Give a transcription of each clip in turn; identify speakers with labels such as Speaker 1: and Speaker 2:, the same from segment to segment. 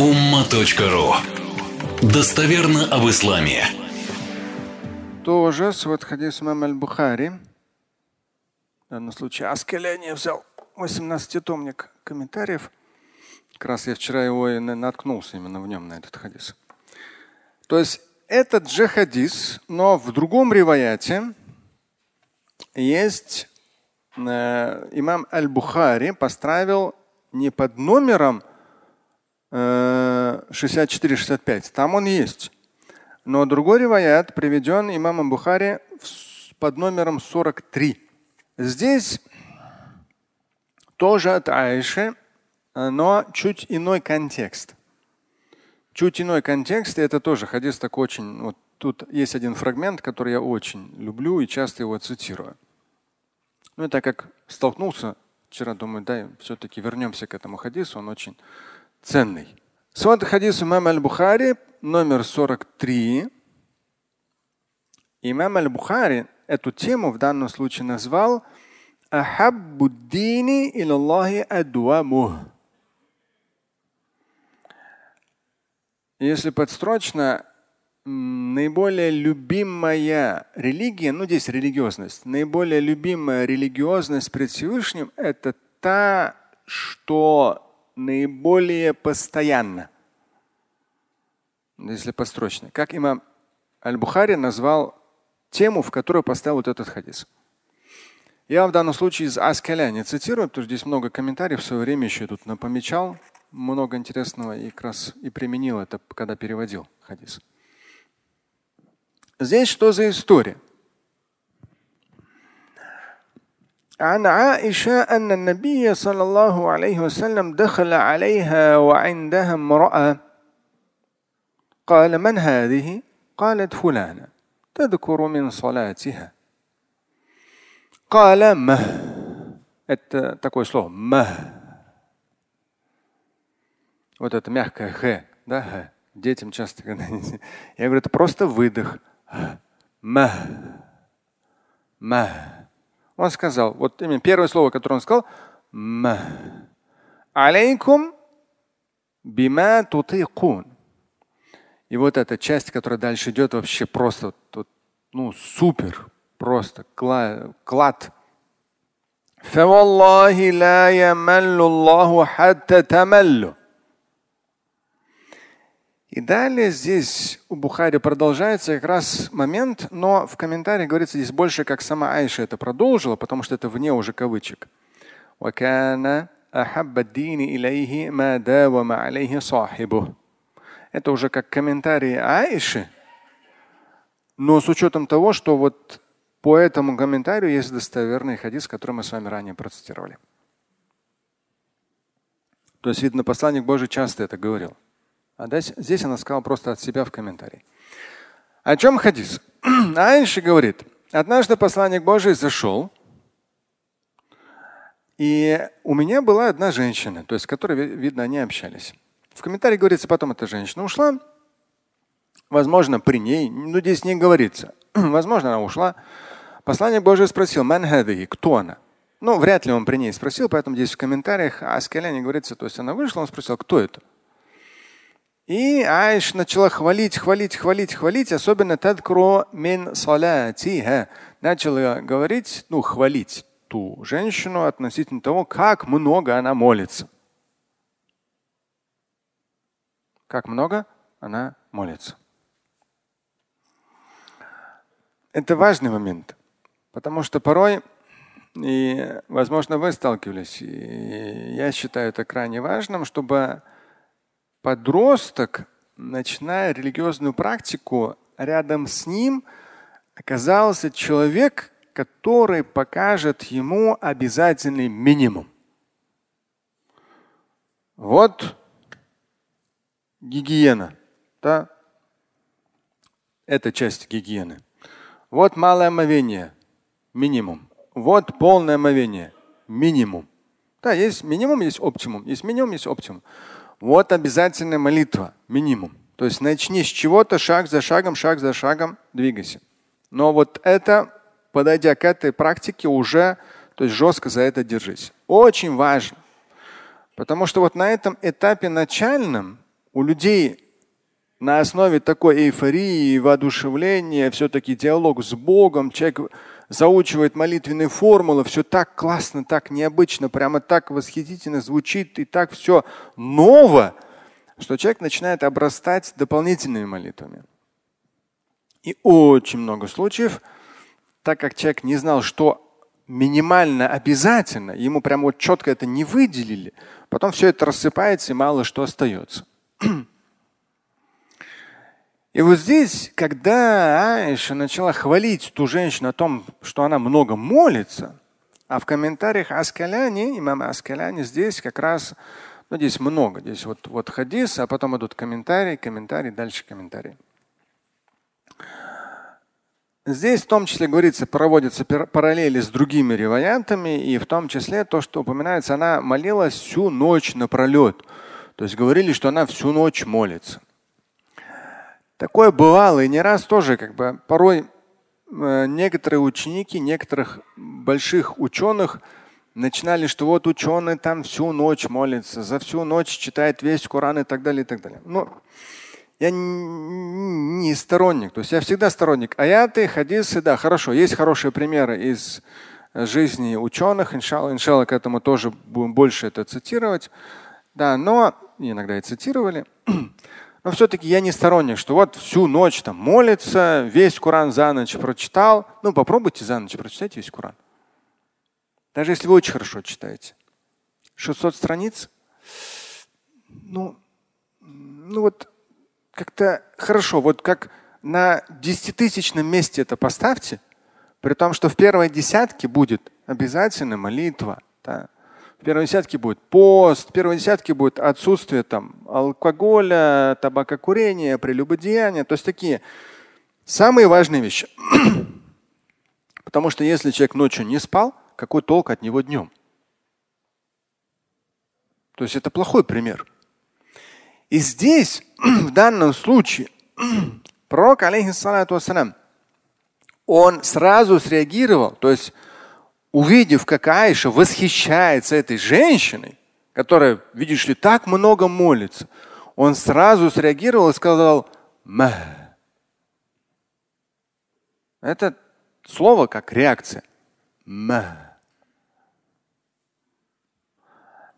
Speaker 1: umma.ru Достоверно об исламе.
Speaker 2: Тоже свод хадис имам аль-Бухари. В данном случае взял 18-томник комментариев. Как раз я вчера его и наткнулся именно в нем, на этот хадис. То есть этот же хадис, но в другом риваяте есть э, имам Аль-Бухари поставил не под номером 64-65. Э, Там он есть. Но другой риваят приведен имамом Бухари под номером 43. Здесь тоже от Аиши, но чуть иной контекст. Чуть иной контекст, и это тоже хадис такой очень. Вот тут есть один фрагмент, который я очень люблю и часто его цитирую. Ну и так как столкнулся вчера, думаю, да, все-таки вернемся к этому хадису, он очень ценный. Свод хадис имам аль-Бухари, номер 43. Имам аль-Бухари эту тему в данном случае назвал Ахаббуддини илаллахи адуамух. Если подстрочно, наиболее любимая религия, ну здесь религиозность, наиболее любимая религиозность пред Всевышним – это та, что наиболее постоянно. Если построчно. Как имам Аль-Бухари назвал тему, в которую поставил вот этот хадис. Я в данном случае из Аскаля не цитирую, потому что здесь много комментариев в свое время еще тут напомечал, много интересного и как раз и применил это, когда переводил хадис. Здесь что за история? عن عائشة أن النبي صلى الله عليه وسلم دخل عليها وعندها امرأة قال من هذه؟ قالت فلانة تذكر من صلاتها قال مه это такое слово мah. Вот это мягкое х, да, х. Детям часто, когда я говорю, это просто выдох. Мах. Мах. Он сказал, вот именно первое слово, которое он сказал, алейкум бима тутикун. И вот эта часть, которая дальше идет, вообще просто тут, ну, супер, просто клад. فوالله لا يمل الله حتى تملوا и далее здесь у Бухари продолжается как раз момент, но в комментарии говорится здесь больше, как сама Айша это продолжила, потому что это вне уже кавычек. Это уже как комментарий Айши, но с учетом того, что вот по этому комментарию есть достоверный хадис, который мы с вами ранее процитировали. То есть, видно, посланник Божий часто это говорил. А здесь она сказала просто от себя в комментарии. О чем хадис? Айша говорит, однажды посланник Божий зашел, и у меня была одна женщина, то есть с которой, видно, они общались. В комментарии говорится, потом эта женщина ушла. Возможно, при ней, ну здесь не говорится. Возможно, она ушла. Посланник Божий спросил, кто она? Ну, вряд ли он при ней спросил, поэтому здесь в комментариях о скеляне говорится, то есть она вышла, он спросил, кто это? И Айш начала хвалить, хвалить, хвалить, хвалить, особенно тадкро мин салатиха. Начала говорить, ну, хвалить ту женщину относительно того, как много она молится. Как много она молится. Это важный момент, потому что порой, и, возможно, вы сталкивались, и я считаю это крайне важным, чтобы подросток, начиная религиозную практику, рядом с ним оказался человек, который покажет ему обязательный минимум. Вот гигиена. Да? Это часть гигиены. Вот малое омовение. Минимум. Вот полное омовение. Минимум. Да, есть минимум, есть оптимум. Есть минимум, есть оптимум. Вот обязательная молитва, минимум. То есть начни с чего-то, шаг за шагом, шаг за шагом двигайся. Но вот это, подойдя к этой практике, уже то есть жестко за это держись. Очень важно. Потому что вот на этом этапе начальном у людей на основе такой эйфории, воодушевления, все-таки диалог с Богом, человек заучивает молитвенные формулы, все так классно, так необычно, прямо так восхитительно звучит и так все ново, что человек начинает обрастать дополнительными молитвами. И очень много случаев, так как человек не знал, что минимально обязательно, ему прямо вот четко это не выделили, потом все это рассыпается и мало что остается. И вот здесь, когда Аиша начала хвалить ту женщину о том, что она много молится, а в комментариях Аскаляни, имам Аскаляни здесь как раз, ну здесь много, здесь вот, вот хадис, а потом идут комментарии, комментарии, дальше комментарии. Здесь в том числе говорится, проводятся параллели с другими реваянтами, и в том числе то, что упоминается, она молилась всю ночь напролет. То есть говорили, что она всю ночь молится. Такое бывало и не раз тоже, как бы порой э, некоторые ученики некоторых больших ученых начинали, что вот ученый там всю ночь молится, за всю ночь читает весь Коран и так далее, и так далее. Но я не сторонник, то есть я всегда сторонник. Аяты, хадисы, да, хорошо, есть хорошие примеры из жизни ученых, иншалла, иншалла к этому тоже будем больше это цитировать. Да, но иногда и цитировали. Но все-таки я не сторонник, что вот всю ночь там молится, весь Коран за ночь прочитал. Ну, попробуйте за ночь прочитать весь Коран. Даже если вы очень хорошо читаете. 600 страниц. Ну, ну вот как-то хорошо. Вот как на десятитысячном месте это поставьте, при том, что в первой десятке будет обязательно молитва. Да в первой десятке будет пост, в первой десятке будет отсутствие там, алкоголя, табакокурения, прелюбодеяния. То есть такие самые важные вещи. Потому что если человек ночью не спал, какой толк от него днем? То есть это плохой пример. И здесь, в данном случае, пророк, алейхиссалату вассалам, он сразу среагировал, то есть увидев, как Айша восхищается этой женщиной, которая, видишь ли, так много молится, он сразу среагировал и сказал Ма. Это слово как реакция. Ма.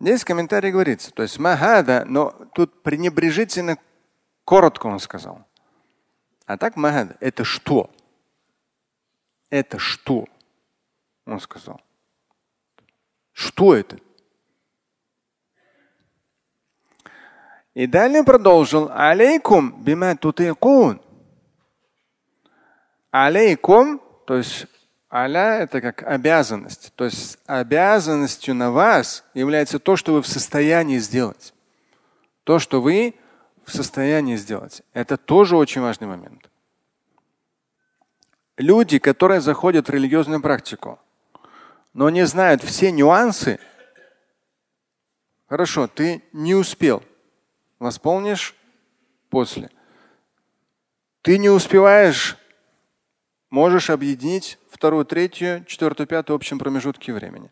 Speaker 2: Здесь в комментарии говорится, то есть махада, но тут пренебрежительно коротко он сказал. А так махада – это что? Это что? Он сказал. Что это? И далее продолжил. Алейкум бима тутикун. Алейкум, то есть аля это как обязанность. То есть обязанностью на вас является то, что вы в состоянии сделать. То, что вы в состоянии сделать. Это тоже очень важный момент. Люди, которые заходят в религиозную практику, но не знают все нюансы, хорошо, ты не успел, восполнишь после. Ты не успеваешь, можешь объединить вторую, третью, четвертую, пятую в общем промежутке времени.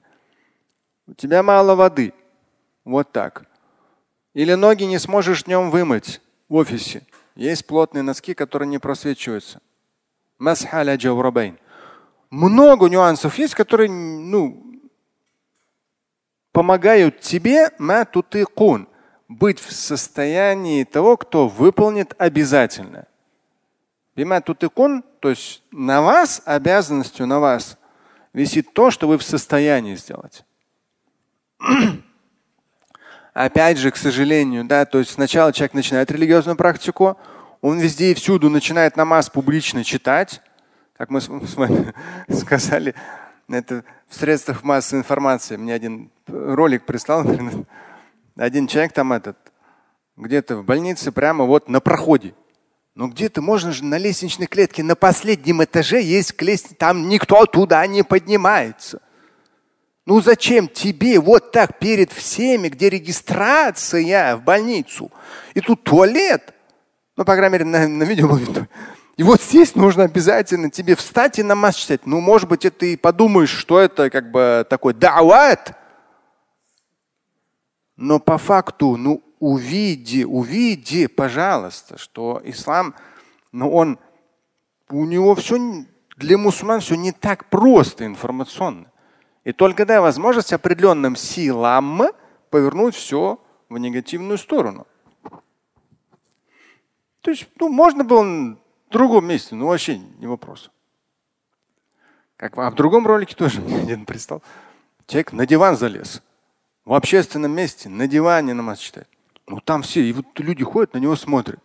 Speaker 2: У тебя мало воды. Вот так. Или ноги не сможешь днем вымыть в офисе. Есть плотные носки, которые не просвечиваются много нюансов есть, которые ну, помогают тебе быть в состоянии того, кто выполнит обязательно. то есть на вас, обязанностью на вас висит то, что вы в состоянии сделать. Опять же, к сожалению, да, то есть сначала человек начинает религиозную практику, он везде и всюду начинает намаз публично читать, как мы с вами сказали, это в средствах массовой информации. Мне один ролик прислал, один человек там этот, где-то в больнице прямо вот на проходе. Ну где-то можно же на лестничной клетке на последнем этаже есть лестница, там никто туда не поднимается. Ну зачем тебе вот так перед всеми, где регистрация в больницу, и тут туалет, ну, по крайней мере, на, на видео был и вот здесь нужно обязательно тебе встать и намаз читать. Ну, может быть, это и подумаешь, что это как бы такой дават. Но по факту, ну, увиди, увиди, пожалуйста, что ислам, ну он, у него все для мусульман все не так просто информационно. И только дай возможность определенным силам повернуть все в негативную сторону. То есть, ну, можно было в другом месте, но вообще не вопрос. Как, а в другом ролике тоже мне один пристал. Человек на диван залез. В общественном месте, на диване намаз читает. Ну там все, и вот люди ходят, на него смотрят.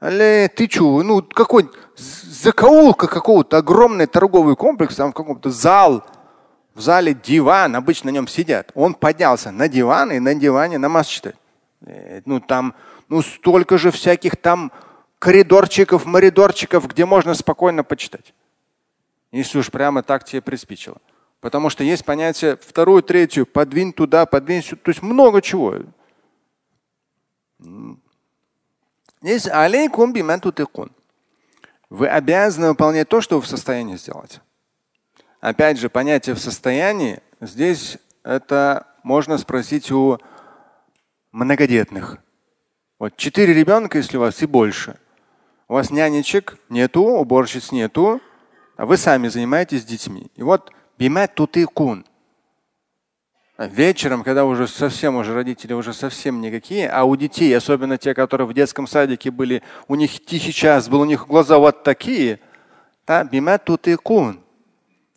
Speaker 2: Але ты что, ну какой закоулка какого-то огромный торговый комплекс, там в каком-то зал, в зале диван, обычно на нем сидят. Он поднялся на диван и на диване намаз читает. Э, ну там, ну столько же всяких там коридорчиков, моридорчиков, где можно спокойно почитать. Если уж прямо так тебе приспичило. Потому что есть понятие вторую, третью, подвинь туда, подвинь сюда. То есть много чего. Здесь алейкум бимантутыкун. Вы обязаны выполнять то, что вы в состоянии сделать. Опять же, понятие в состоянии здесь это можно спросить у многодетных. Вот четыре ребенка, если у вас и больше. У вас нянечек нету, уборщиц нету, а вы сами занимаетесь детьми. И вот бимат тутыкун. Вечером, когда уже совсем уже родители уже совсем никакие, а у детей, особенно те, которые в детском садике были, у них тихий час был, у них глаза вот такие, да, бимат тутыкун.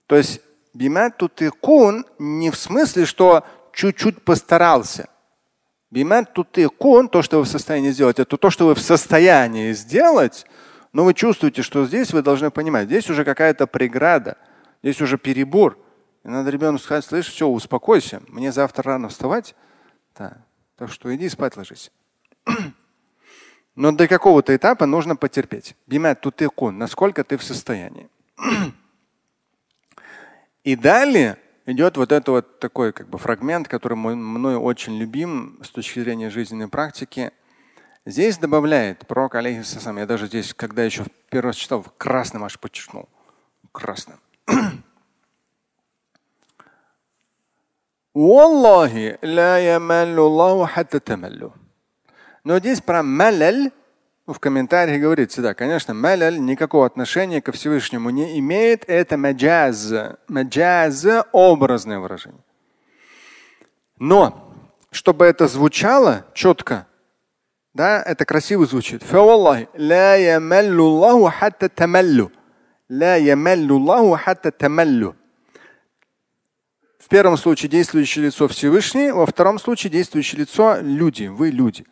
Speaker 2: То есть бимат тутыкун не в смысле, что чуть-чуть постарался. Бимат тутыкун, то, что вы в состоянии сделать, это то, что вы в состоянии сделать, но вы чувствуете, что здесь вы должны понимать, здесь уже какая-то преграда, здесь уже перебор. И надо ребенку сказать, слышь, все, успокойся, мне завтра рано вставать. Да. Так что иди спать ложись. Но до какого-то этапа нужно потерпеть. Бимат тутыкун, насколько ты в состоянии. И далее идет вот это вот такой как бы фрагмент, который мной очень любим с точки зрения жизненной практики. Здесь добавляет пророк алейхиссалам, я даже здесь, когда еще первый раз читал, красным аж подчеркнул. Красным. Но здесь про маляль в комментариях говорится, да, конечно, маляль никакого отношения ко Всевышнему не имеет. Это маджаз. Маджаз – образное выражение. Но, чтобы это звучало четко, да, это красиво звучит. В первом случае действующее лицо Всевышний, во втором случае действующее лицо люди, вы люди.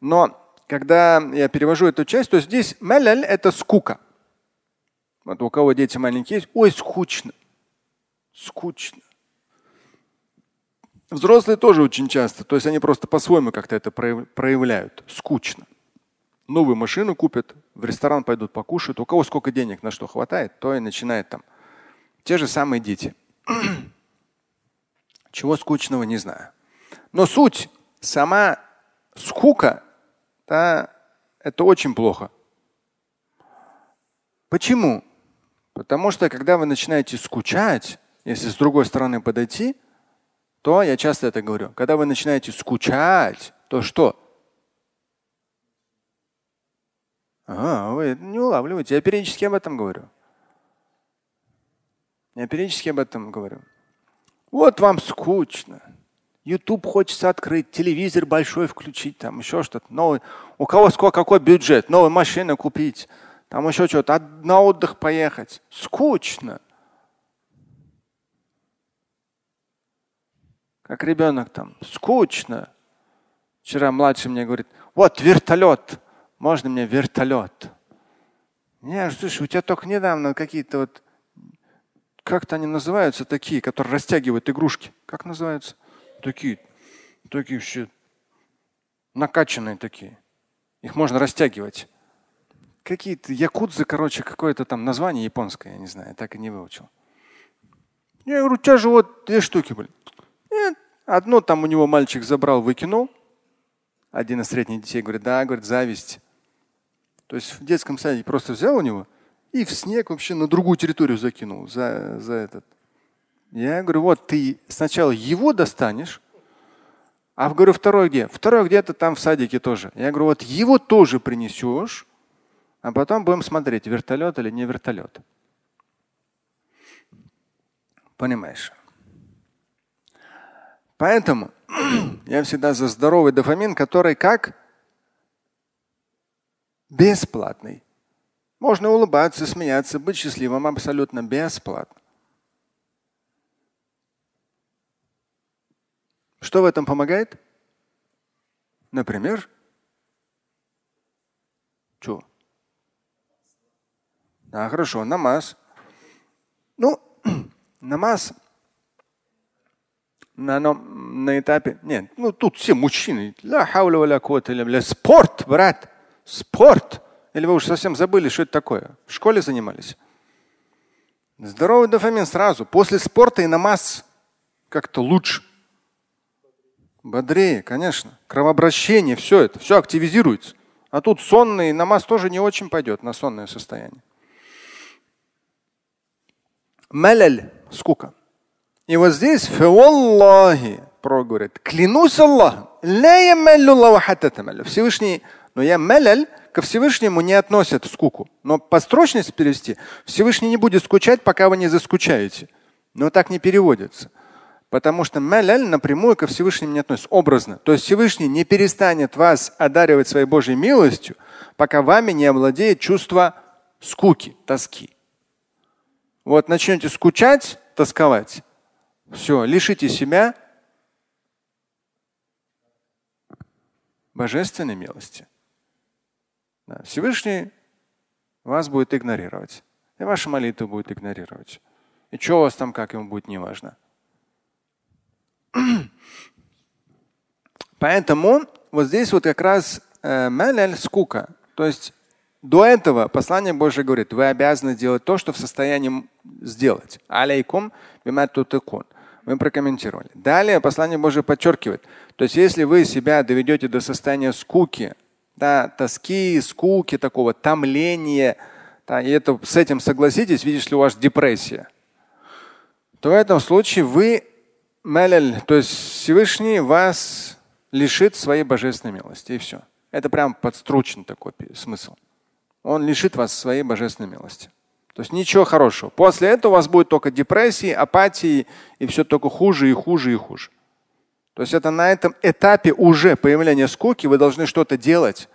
Speaker 2: Но когда я перевожу эту часть, то здесь маляль – это скука. Вот у кого дети маленькие есть, ой, скучно. Скучно. Взрослые тоже очень часто, то есть они просто по-своему как-то это проявляют. Скучно. Новую машину купят, в ресторан пойдут покушают. У кого сколько денег на что хватает, то и начинает там. Те же самые дети. Чего скучного, не знаю. Но суть, сама скука да, это очень плохо. Почему? Потому что когда вы начинаете скучать, если с другой стороны подойти, то я часто это говорю, когда вы начинаете скучать, то что? А, вы не улавливаете. Я периодически об этом говорю. Я периодически об этом говорю. Вот вам скучно. YouTube хочется открыть, телевизор большой включить, там еще что-то. Новый. У кого сколько, какой бюджет, новую машину купить, там еще что-то, на отдых поехать. Скучно. Как ребенок там, скучно. Вчера младший мне говорит, вот вертолет, можно мне вертолет? Не, слушай, у тебя только недавно какие-то вот, как-то они называются такие, которые растягивают игрушки. Как называются? Такие, такие все накачанные такие. Их можно растягивать. Какие-то якудзы, короче, какое-то там название японское, я не знаю, так и не выучил. Я говорю, у тебя же вот две штуки были. Нет. Одно там у него мальчик забрал, выкинул. Один из средних детей говорит, да, говорит, зависть. То есть в детском саде просто взял у него и в снег вообще на другую территорию закинул за, за этот я говорю, вот ты сначала его достанешь, А говорю, второй где? Второй где-то там в садике тоже. Я говорю, вот его тоже принесешь, а потом будем смотреть, вертолет или не вертолет. Понимаешь? Поэтому я всегда за здоровый дофамин, который как бесплатный. Можно улыбаться, смеяться, быть счастливым абсолютно бесплатно. Что в этом помогает? Например, что? А, хорошо, намаз. Ну, намаз на, на, на этапе. Нет, ну тут все мужчины. Спорт, брат. Спорт. Или вы уже совсем забыли, что это такое? В школе занимались? Здоровый дофамин сразу. После спорта и намаз как-то лучше. Бодрее, конечно. Кровообращение, все это, все активизируется. А тут сонный намаз тоже не очень пойдет на сонное состояние. Маляль, скука. И вот здесь, пророк говорит, клянусь Аллахом, Всевышний, но я маляль, ко Всевышнему не относят скуку. Но по строчности перевести, Всевышний не будет скучать, пока вы не заскучаете. Но так не переводится. Потому что маляль напрямую ко Всевышнему не относится, образно. То есть Всевышний не перестанет вас одаривать своей Божьей милостью, пока вами не овладеет чувство скуки, тоски. Вот начнете скучать, тосковать, все, лишите себя божественной милости. Всевышний вас будет игнорировать. И ваша молитва будет игнорировать. И что у вас там, как ему будет, неважно. Поэтому вот здесь вот как раз э, скука. То есть до этого послание Божье говорит, вы обязаны делать то, что в состоянии сделать. Алейкум Мы прокомментировали. Далее послание Божье подчеркивает. То есть если вы себя доведете до состояния скуки, да, тоски, скуки, такого томления, да, и это, с этим согласитесь, видишь ли у вас депрессия, то в этом случае вы Мелель, то есть Всевышний вас лишит своей божественной милости. И все. Это прям подстрочен такой смысл. Он лишит вас своей божественной милости. То есть ничего хорошего. После этого у вас будет только депрессии, апатии и все только хуже и хуже и хуже. То есть это на этом этапе уже появления скуки вы должны что-то делать.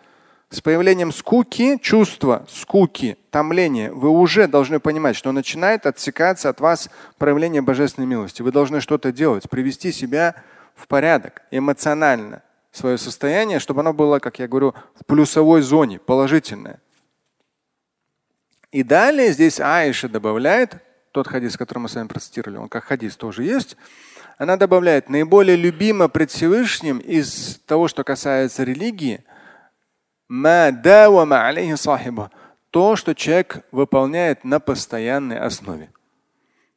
Speaker 2: С появлением скуки, чувства скуки, томления, вы уже должны понимать, что начинает отсекаться от вас проявление божественной милости. Вы должны что-то делать, привести себя в порядок эмоционально, свое состояние, чтобы оно было, как я говорю, в плюсовой зоне, положительное. И далее здесь Аиша добавляет, тот хадис, который мы с вами процитировали, он как хадис тоже есть, она добавляет, наиболее любимо пред Всевышним из того, что касается религии, то, что человек выполняет на постоянной основе.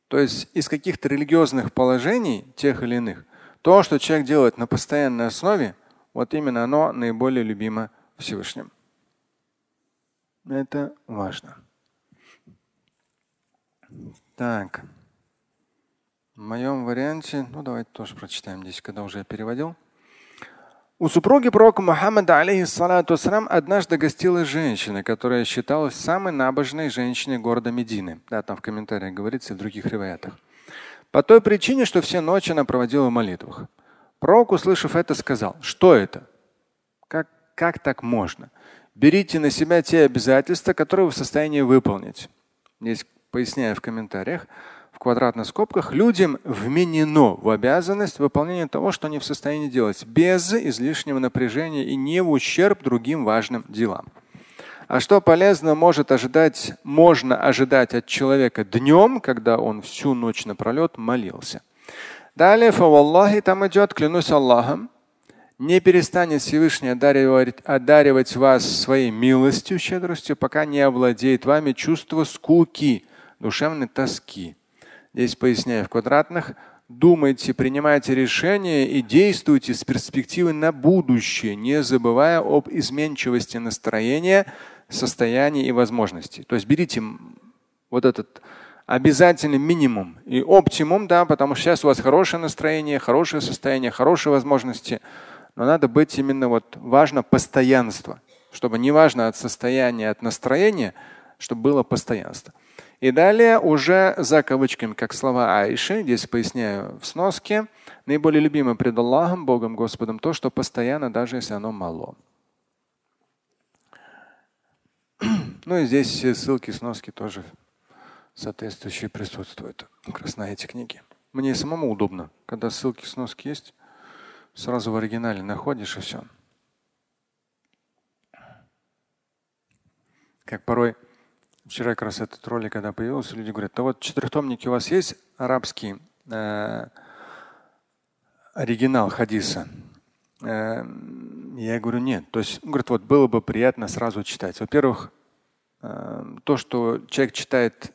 Speaker 2: То есть из каких-то религиозных положений, тех или иных, то, что человек делает на постоянной основе, вот именно оно наиболее любимо Всевышним. Это важно. Так. В моем варианте, ну давайте тоже прочитаем здесь, когда уже я переводил. У супруги пророка Мухаммада, алейхиссалату однажды гостила женщина, которая считалась самой набожной женщиной города Медины. Да, там в комментариях говорится и в других реваятах. По той причине, что все ночи она проводила в молитвах. Пророк, услышав это, сказал, что это? Как, как так можно? Берите на себя те обязательства, которые вы в состоянии выполнить. Здесь поясняю в комментариях квадратных скобках, людям вменено в обязанность выполнения того, что они в состоянии делать, без излишнего напряжения и не в ущерб другим важным делам. А что полезно может ожидать, можно ожидать от человека днем, когда он всю ночь напролет молился. Далее, фаваллахи, там идет, клянусь Аллахом, не перестанет Всевышний одаривать, одаривать вас своей милостью, щедростью, пока не овладеет вами чувство скуки, душевной тоски. Здесь поясняю в квадратных. Думайте, принимайте решения и действуйте с перспективой на будущее, не забывая об изменчивости настроения, состояния и возможностей. То есть берите вот этот обязательно минимум и оптимум, да, потому что сейчас у вас хорошее настроение, хорошее состояние, хорошие возможности, но надо быть именно вот важно постоянство, чтобы не важно от состояния, от настроения, чтобы было постоянство. И далее уже за кавычками, как слова Айши, здесь поясняю в сноске, наиболее любимое пред Аллахом, Богом, Господом, то, что постоянно, даже если оно мало. Ну и здесь все ссылки, сноски тоже соответствующие присутствуют. Как раз на эти книги. Мне самому удобно, когда ссылки, сноски есть, сразу в оригинале находишь и все. Как порой Вчера как раз этот ролик, когда появился, люди говорят, да вот четырехтомники у вас есть арабский э, оригинал хадиса? Э, я говорю, нет. То есть, говорит, вот было бы приятно сразу читать. Во-первых, э, то, что человек читает,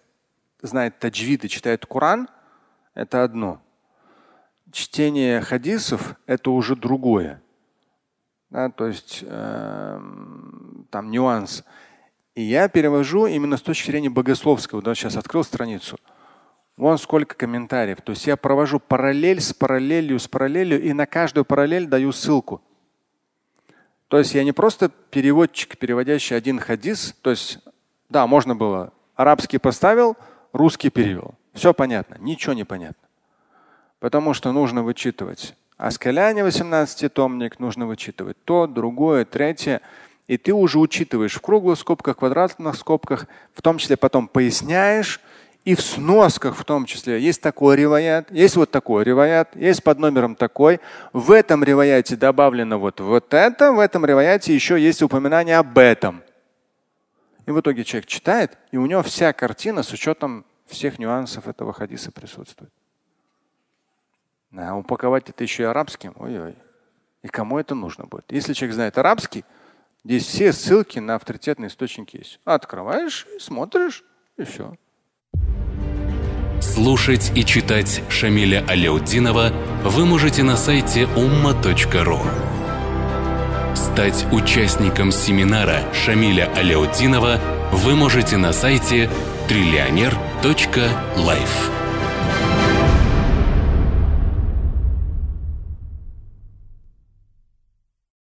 Speaker 2: знает таджвид читает Коран, это одно. Чтение хадисов – это уже другое. Да, то есть э, там нюанс. И я перевожу именно с точки зрения богословского. Да, сейчас открыл страницу. Вон сколько комментариев. То есть я провожу параллель с параллелью с параллелью и на каждую параллель даю ссылку. То есть я не просто переводчик, переводящий один хадис. То есть, да, можно было арабский поставил, русский перевел. Все понятно, ничего не понятно. Потому что нужно вычитывать Аскаляне 18-томник, нужно вычитывать то, другое, третье. И ты уже учитываешь в круглых скобках, квадратных скобках, в том числе потом поясняешь, и в сносках в том числе есть такой реваят, есть вот такой реваят, есть под номером такой. В этом реваяте добавлено вот, вот это, в этом реваяте еще есть упоминание об этом. И в итоге человек читает, и у него вся картина с учетом всех нюансов этого хадиса присутствует. А упаковать это еще и арабским, ой-ой. И кому это нужно будет? Если человек знает арабский, Здесь все ссылки на авторитетные источники есть. Открываешь, смотришь, и все.
Speaker 1: Слушать и читать Шамиля Аляутдинова вы можете на сайте umma.ru. Стать участником семинара Шамиля Аляутдинова вы можете на сайте триллионер.life.